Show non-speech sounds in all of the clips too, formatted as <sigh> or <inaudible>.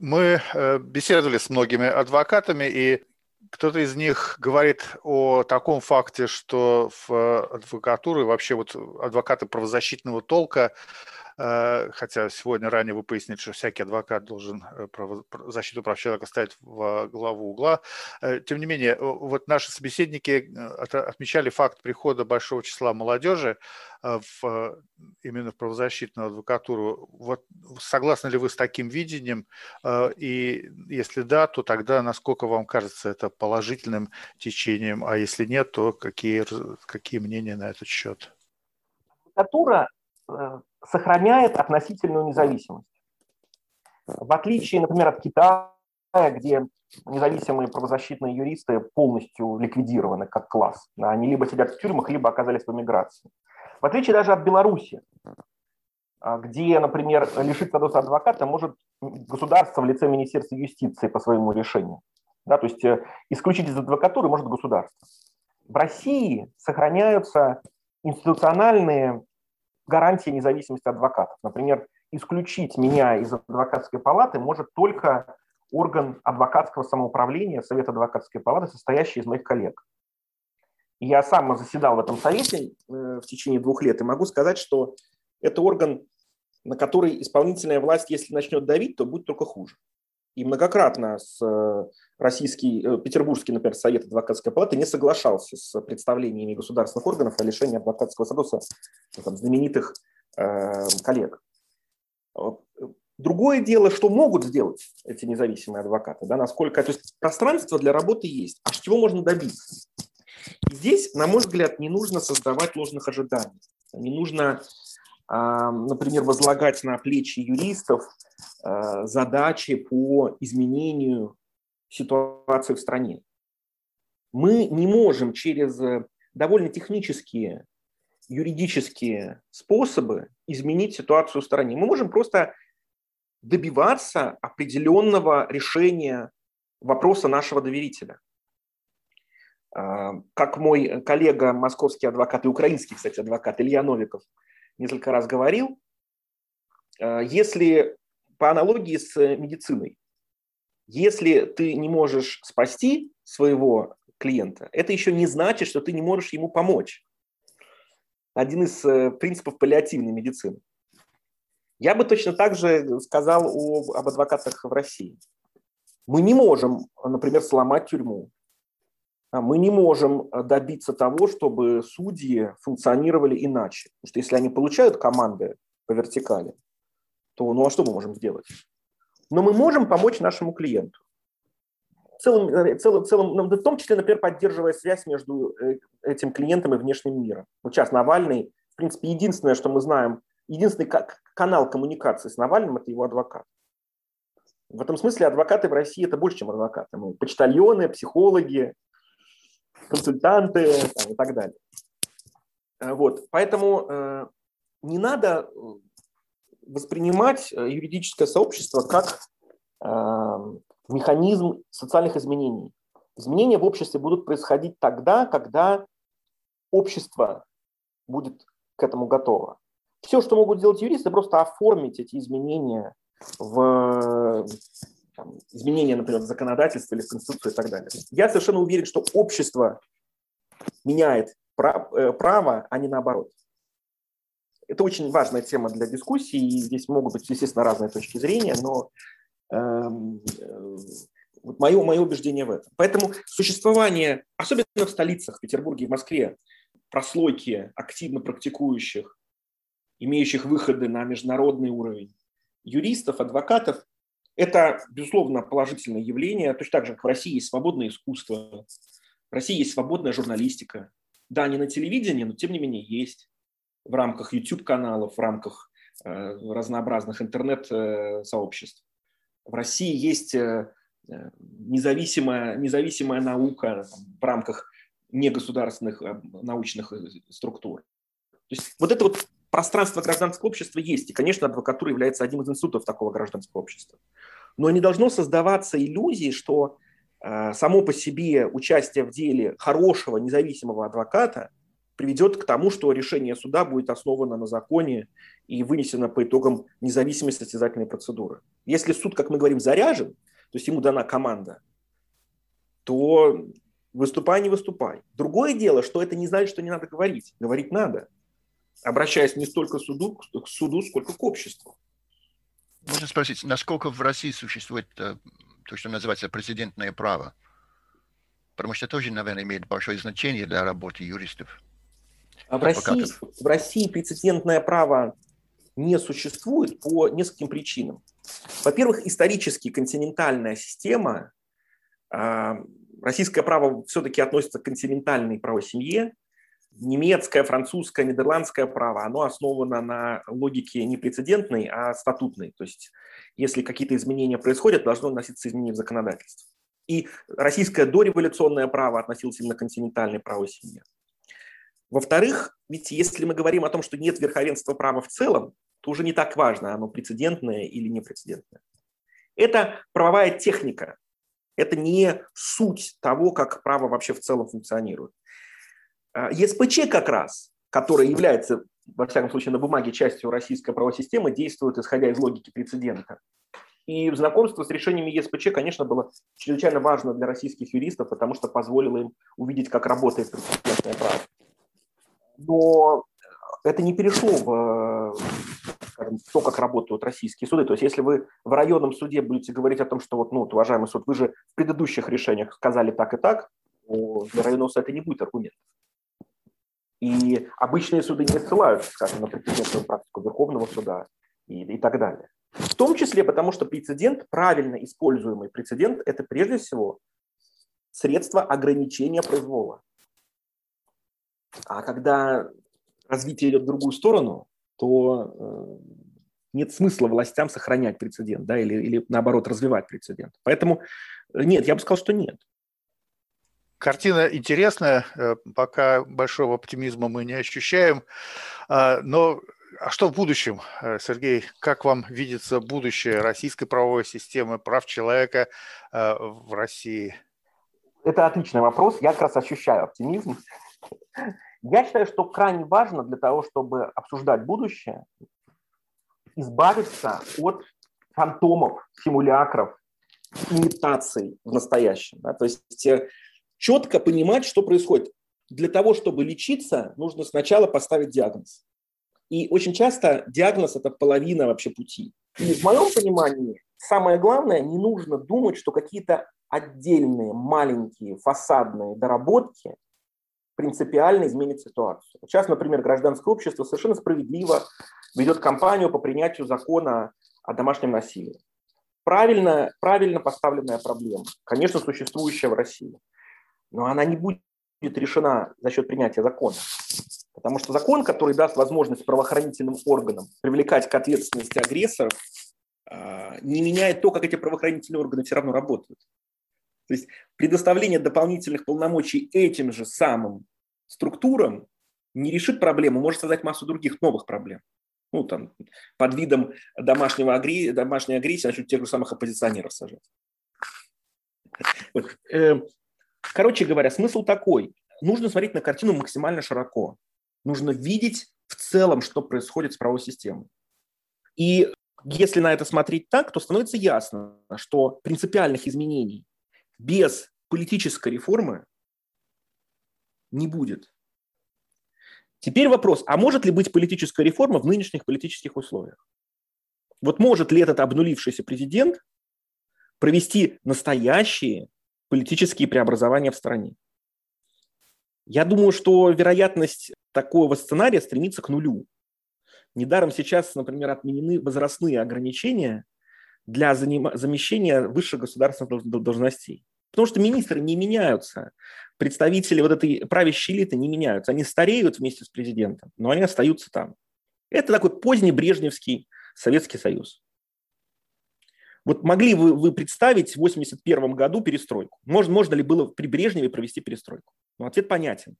Мы э, беседовали с многими адвокатами, и кто-то из них говорит о таком факте, что в адвокатуре вообще вот адвокаты правозащитного толка Э, хотя сегодня ранее вы пояснили, что всякий адвокат должен э, защиту прав человека ставить в главу угла. Э, тем не менее, вот наши собеседники отмечали факт прихода большого числа молодежи в, именно в правозащитную адвокатуру. Вот согласны ли вы с таким видением? И если да, то тогда насколько вам кажется это положительным течением, а если нет, то какие, какие мнения на этот счет? Адвокатура сохраняет относительную независимость. В отличие, например, от Китая, где независимые правозащитные юристы полностью ликвидированы как класс. Они либо сидят в тюрьмах, либо оказались в эмиграции. В отличие даже от Беларуси, а, где, например, лишить статуса адвоката может государство в лице Министерства юстиции по своему решению. Да, то есть э, исключить из адвокатуры может государство. В России сохраняются институциональные гарантия независимости адвокатов. Например, исключить меня из адвокатской палаты может только орган адвокатского самоуправления, Совет адвокатской палаты, состоящий из моих коллег. Я сам заседал в этом совете э, в течение двух лет и могу сказать, что это орган, на который исполнительная власть, если начнет давить, то будет только хуже. И многократно с э, российский, э, петербургский, например, Совет адвокатской палаты не соглашался с представлениями государственных органов о лишении адвокатского статуса ну, там, знаменитых э, коллег. Другое дело, что могут сделать эти независимые адвокаты, да, насколько, то есть пространство для работы есть, а чего можно добиться? И здесь, на мой взгляд, не нужно создавать ложных ожиданий, не нужно например, возлагать на плечи юристов задачи по изменению ситуации в стране. Мы не можем через э, довольно технические, юридические способы изменить ситуацию в стране. Мы можем просто добиваться определенного решения вопроса нашего доверителя. А, как мой коллега, московский адвокат и украинский, кстати, адвокат Илья Новиков несколько раз говорил, э, если по аналогии с медициной, если ты не можешь спасти своего клиента, это еще не значит, что ты не можешь ему помочь. Один из э, принципов паллиативной медицины. Я бы точно так же сказал об, об адвокатах в России. Мы не можем, например, сломать тюрьму. А мы не можем э, добиться того, чтобы судьи функционировали иначе. Потому что если они получают команды по вертикали, то ну а что мы можем сделать? Но мы можем помочь нашему клиенту. В целом, э, целом, целом, ну, в том числе, например, поддерживая связь между э, этим клиентом и внешним миром. Вот сейчас Навальный, в принципе, единственное, что мы знаем, единственный канал коммуникации с Навальным – это его адвокат. В этом смысле адвокаты в России – это больше, чем адвокаты. Мы почтальоны, психологи, консультанты там, и так далее. Э, вот. Поэтому э, не надо воспринимать юридическое сообщество как э, механизм социальных изменений. Изменения в обществе будут происходить тогда, когда общество будет к этому готово. Все, что могут сделать юристы, просто оформить эти изменения в там, изменения, например, в законодательстве или в Конституции и так далее. Я совершенно уверен, что общество меняет э, право, а не наоборот. Это очень важная тема для дискуссии, и здесь могут быть, естественно, разные точки зрения, но эм, э, вот мое, мое убеждение в этом. Поэтому существование, особенно в столицах, в Петербурге и в Москве, прослойки активно практикующих, имеющих выходы на международный уровень юристов, адвокатов, это, безусловно, положительное явление. Точно так же, как в России есть свободное искусство, в России есть свободная журналистика. Да, не на телевидении, но тем не менее есть в рамках YouTube-каналов, в рамках э, разнообразных интернет-сообществ. В России есть э, независимая, независимая наука в рамках негосударственных э, научных структур. То есть вот это вот пространство гражданского общества есть. И, конечно, адвокатура является одним из институтов такого гражданского общества. Но не должно создаваться иллюзии, что э, само по себе участие в деле хорошего независимого адвоката приведет к тому, что решение суда будет основано на законе и вынесено по итогам независимой состязательной процедуры. Если суд, как мы говорим, заряжен, то есть ему дана команда, то выступай, не выступай. Другое дело, что это не значит, что не надо говорить. Говорить надо, обращаясь не столько к суду, к суду сколько к обществу. Можно спросить, насколько в России существует э, то, что называется прецедентное право? Потому что тоже, наверное, имеет большое значение для работы юристов. А в России, в России прецедентное право не существует по нескольким причинам. Во-первых, исторически континентальная система, а, российское право все-таки относится к континентальной правосемье, немецкое, французское, нидерландское право, оно основано на логике не прецедентной, а статутной. То есть если какие-то изменения происходят, должно относиться изменения в законодательстве. И российское дореволюционное право относилось именно к континентальной правосемье. Во-вторых, ведь если мы говорим о том, что нет верховенства права в целом, то уже не так важно, оно прецедентное или непрецедентное. Это правовая техника. Это не суть того, как право вообще в целом функционирует. А, ЕСПЧ как раз, который является, во всяком случае, на бумаге частью российской правовой системы, действует исходя из логики прецедента. И знакомство с решениями ЕСПЧ, конечно, было чрезвычайно важно для российских юристов, потому что позволило им увидеть, как работает прецедентное право но это не перешло в, скажем, в то, как работают российские суды. То есть если вы в районном суде будете говорить о том, что вот, ну, вот, уважаемый суд, вы же в предыдущих решениях сказали так и так, то для районного суда это не будет аргументов. И обычные суды не ссылаются, скажем, на прецедентную практику Верховного суда и, и так далее. В том числе потому, что прецедент, правильно используемый прецедент, это прежде всего средство ограничения произвола. А когда развитие идет в другую сторону, то э, нет смысла властям сохранять прецедент, да, или, или наоборот развивать прецедент. Поэтому э, нет, я бы сказал, что нет. Картина интересная, э, пока большого оптимизма мы не ощущаем, а, но а что в будущем, Сергей? Как вам видится будущее российской правовой системы, прав человека в России? Это отличный вопрос. Я как раз ощущаю оптимизм. Я считаю, что крайне важно для того, чтобы обсуждать будущее, избавиться от фантомов, симулякров, имитаций в настоящем. Да? То есть э, четко понимать, что происходит. Для того, чтобы лечиться, нужно сначала поставить диагноз. И очень часто диагноз – это половина вообще пути. И в моем понимании самое главное, не нужно думать, что какие-то отдельные маленькие фасадные доработки принципиально изменит ситуацию. Сейчас, например, гражданское общество совершенно справедливо ведет кампанию по принятию закона о домашнем насилии. Правильно, правильно поставленная проблема, конечно, существующая в России, но она не будет решена за счет принятия закона. Потому что закон, который даст возможность правоохранительным органам привлекать к ответственности агрессоров, а, не меняет то, как эти правоохранительные органы все равно работают. То есть предоставление дополнительных полномочий этим же самым структурам не решит проблему, может создать массу других новых проблем. Ну, там, под видом домашнего агри... домашней агрессии начнут тех же самых оппозиционеров сажать. Вот. Э, короче говоря, смысл такой. Нужно смотреть на картину максимально широко. Нужно видеть в целом, что происходит с правовой системой. И если на это смотреть так, то становится ясно, что принципиальных изменений без политической реформы не будет. Теперь вопрос, а может ли быть политическая реформа в нынешних политических условиях? Вот может ли этот обнулившийся президент провести настоящие политические преобразования в стране? Я думаю, что вероятность такого сценария стремится к нулю. Недаром сейчас, например, отменены возрастные ограничения для замещения высших государственных должностей. Потому что министры не меняются, представители вот этой правящей элиты не меняются. Они стареют вместе с президентом, но они остаются там. Это такой поздний Брежневский Советский Союз. Вот могли вы, вы представить в 1981 году перестройку? Можно, можно ли было при Брежневе провести перестройку? Ну, ответ понятен.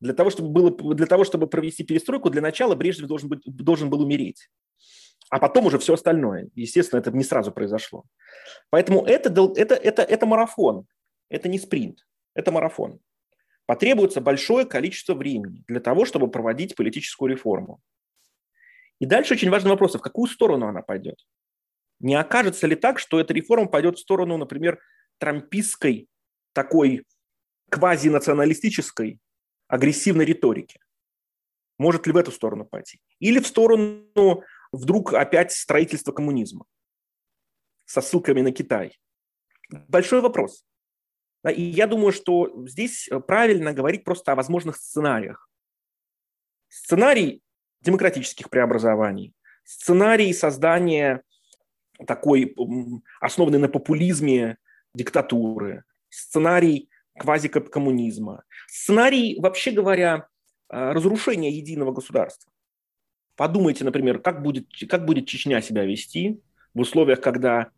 Для того, чтобы, было, для того, чтобы провести перестройку, для начала Брежнев должен, быть, должен был умереть а потом уже все остальное. Естественно, это не сразу произошло. Поэтому это, это, это, это марафон, это не спринт, это марафон. потребуется большое количество времени для того, чтобы проводить политическую реформу. И дальше очень важный вопрос, а в какую сторону она пойдет? Не окажется ли так, что эта реформа пойдет в сторону, например, трампистской, такой квазинационалистической, агрессивной риторики? Может ли в эту сторону пойти? Или в сторону вдруг опять строительства коммунизма со ссылками на Китай? Большой вопрос. И я думаю, что здесь правильно говорить просто о возможных сценариях. Сценарий демократических преобразований, сценарий создания такой, основанной на популизме диктатуры, сценарий квазикоммунизма, сценарий, вообще говоря, а, разрушения единого государства. Подумайте, например, как будет, как будет Чечня себя вести в условиях, когда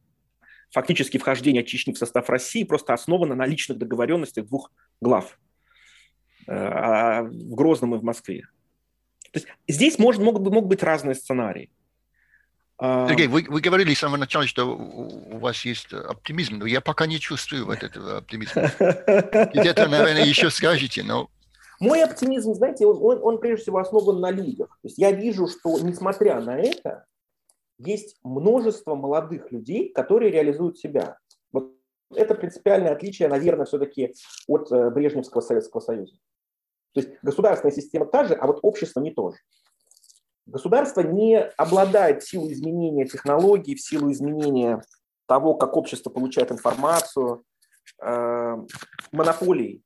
фактически вхождение Чечни в состав России просто основано на личных договоренностях двух глав э, а, в Грозном и в Москве. То есть здесь может, могут, могут быть разные сценарии. А, Сергей, вы, вы говорили с самого начала, что у вас есть оптимизм, но я пока не чувствую вот этого оптимизма. <laughs> Где-то, наверное, еще скажете, но мой оптимизм, знаете, он, он, он прежде всего основан на людях. То есть я вижу, что несмотря на это, есть множество молодых людей, которые реализуют себя. Вот это принципиальное отличие, наверное, все-таки от э, Брежневского Советского Союза. То есть государственная система та же, а вот общество не то же. Государство не обладает в силу изменения технологий, в силу изменения того, как общество получает информацию, э, монополией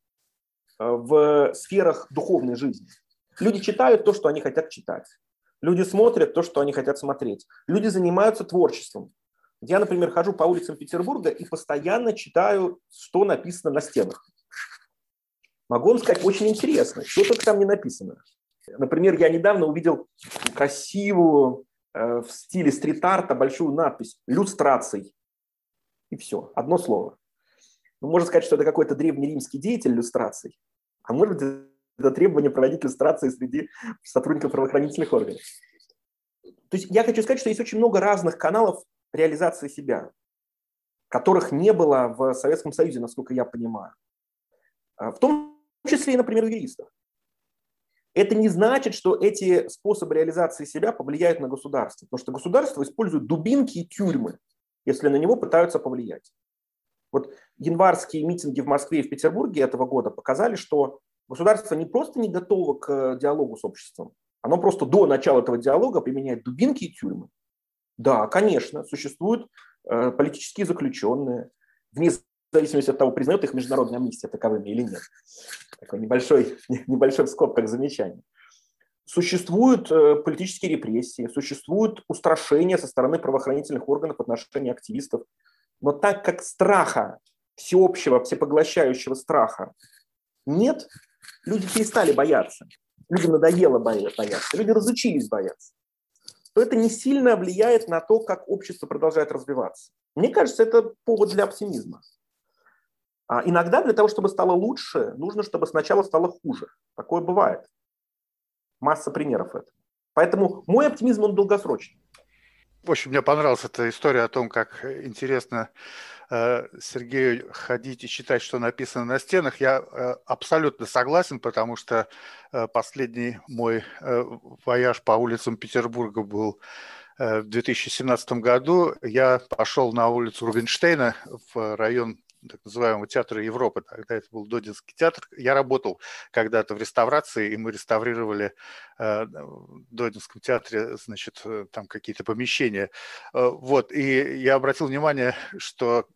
в сферах духовной жизни. Люди читают то, что они хотят читать. Люди смотрят то, что они хотят смотреть. Люди занимаются творчеством. Я, например, хожу по улицам Петербурга и постоянно читаю, что написано на стенах. Могу вам сказать, очень интересно, что только там не написано. Например, я недавно увидел красивую э, в стиле стрит-арта большую надпись «люстраций». И все, одно слово. Ну, можно сказать, что это какой-то древнеримский деятель иллюстраций, а может быть, это требование проводить иллюстрации среди сотрудников правоохранительных органов. То есть я хочу сказать, что есть очень много разных каналов реализации себя, которых не было в Советском Союзе, насколько я понимаю. А, в том числе и, например, юристов. Это не значит, что эти способы реализации себя повлияют на государство, потому что государство использует дубинки и тюрьмы, если на него пытаются повлиять. Вот январские митинги в Москве и в Петербурге этого года показали, что государство не просто не готово к диалогу с обществом, оно просто до начала этого диалога применяет дубинки и тюрьмы. Да, конечно, существуют э, политические заключенные, вне зависимости от того, признает их международная амнистия таковыми или нет. Такой небольшой, <laughs> небольшой в скобках замечание. Существуют э, политические репрессии, существуют устрашения со стороны правоохранительных органов в отношении активистов. Но так как страха, всеобщего, всепоглощающего страха нет, люди перестали бояться. Людям надоело бояться, люди разучились бояться. То это не сильно влияет на то, как общество продолжает развиваться. Мне кажется, это повод для оптимизма. А иногда для того, чтобы стало лучше, нужно, чтобы сначала стало хуже. Такое бывает. Масса примеров этого. Поэтому мой оптимизм, он долгосрочный. Общем, мне понравилась эта история о том, как интересно э, Сергею ходить и читать, что написано на стенах. Я э, абсолютно согласен, потому что э, последний мой вояж по улицам Петербурга был в 2017 году. Я пошел на улицу Рубинштейна в район так называемого театра Европы, тогда это был Додинский театр. Я работал когда-то в реставрации, и мы реставрировали э, в Додинском театре, значит, э, там какие-то помещения. Э, вот, и я обратил внимание, что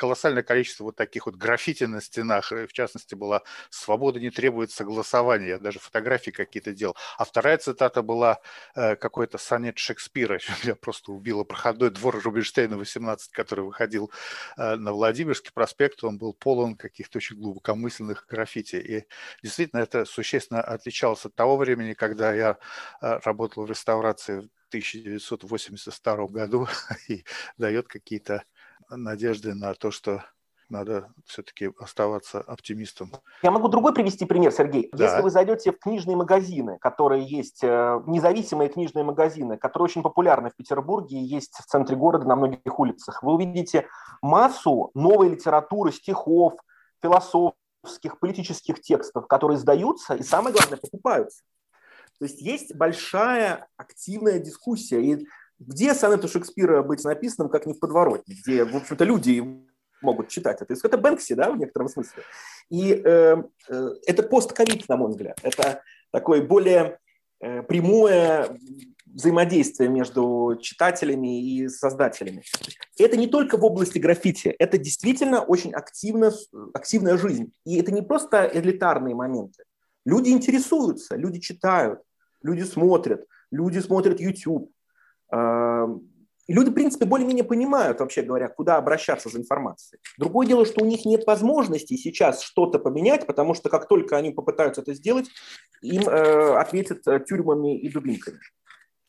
колоссальное количество вот таких вот граффити на стенах. В частности, была «Свобода не требует согласования». Я даже фотографии какие-то делал. А вторая цитата была э, какой-то сонет Шекспира. <laughs> Я просто убила проходной двор Рубинштейна 18, который выходил э, на Владимирский проспект. Он был полон каких-то очень глубокомысленных граффити. И действительно, это существенно отличалось от того времени, когда я э, работал в реставрации в 1982 году <laughs> и дает какие-то надежды на то, что надо все-таки оставаться оптимистом. Я могу другой привести пример, Сергей. Да. Если вы зайдете в книжные магазины, которые есть, э, независимые книжные магазины, которые очень популярны в Петербурге и есть в центре города на многих улицах, вы увидите массу новой литературы, стихов, философии, политических текстов, которые сдаются и, самое главное, покупаются. То есть есть большая активная дискуссия. И где сонет у Шекспира быть написанным, как не в подворотне, где, в общем-то, люди могут читать это. Это Бэнкси, да, в некотором смысле. И э, э, это постковид, на мой взгляд. Это такое более э, прямое взаимодействие между читателями и создателями. Это не только в области граффити, это действительно очень активно, активная жизнь. И это не просто элитарные моменты. Люди интересуются, люди читают, люди смотрят, люди смотрят YouTube. И люди, в принципе, более-менее понимают, вообще говоря, куда обращаться за информацией. Другое дело, что у них нет возможности сейчас что-то поменять, потому что как только они попытаются это сделать, им э, ответят э, тюрьмами и дубинками.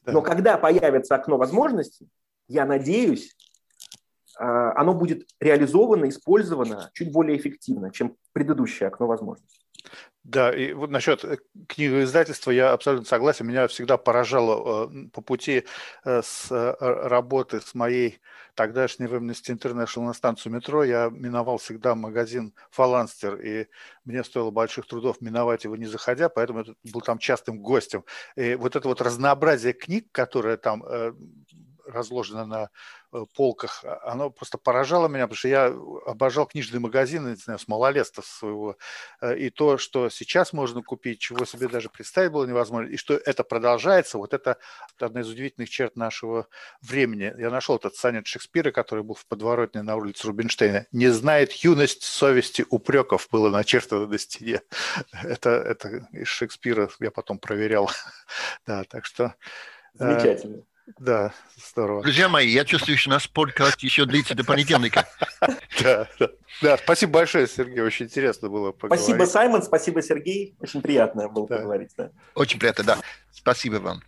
Но когда появится окно возможностей, я надеюсь, э, оно будет реализовано, использовано чуть более эффективно, чем предыдущее окно возможностей. Да, и вот насчет э, книгоиздательства я абсолютно согласен. Меня всегда поражало э, по пути э, с работы с моей тогдашней в Amnesty International на станцию метро, я миновал всегда магазин Фаланстер, и мне стоило больших трудов миновать его не заходя, поэтому я был там частым гостем. И вот это вот разнообразие книг, которое там разложено на Э, полках, а, оно просто поражало меня, потому что я обожал книжные магазины, не знаю, с малолетства своего, э, и то, что сейчас можно купить, чего себе даже представить было невозможно, и что это продолжается, вот это одна из удивительных черт нашего времени. Я нашел этот сонет Шекспира, который был в подворотне на улице Рубинштейна. «Не знает юность совести упреков» было начертано на стене. <laughs> Это, это из Шекспира я потом проверял. <laughs> Да, так что... Э, Замечательно. Да, здорово. Друзья мои, я чувствую, что наш подкаст еще длится до понедельника. <laughs> Да, да. Да, спасибо большое, Сергей, очень интересно было поговорить. Спасибо, Саймон, спасибо, Сергей, очень приятно было поговорить. Очень приятно, да. Спасибо вам.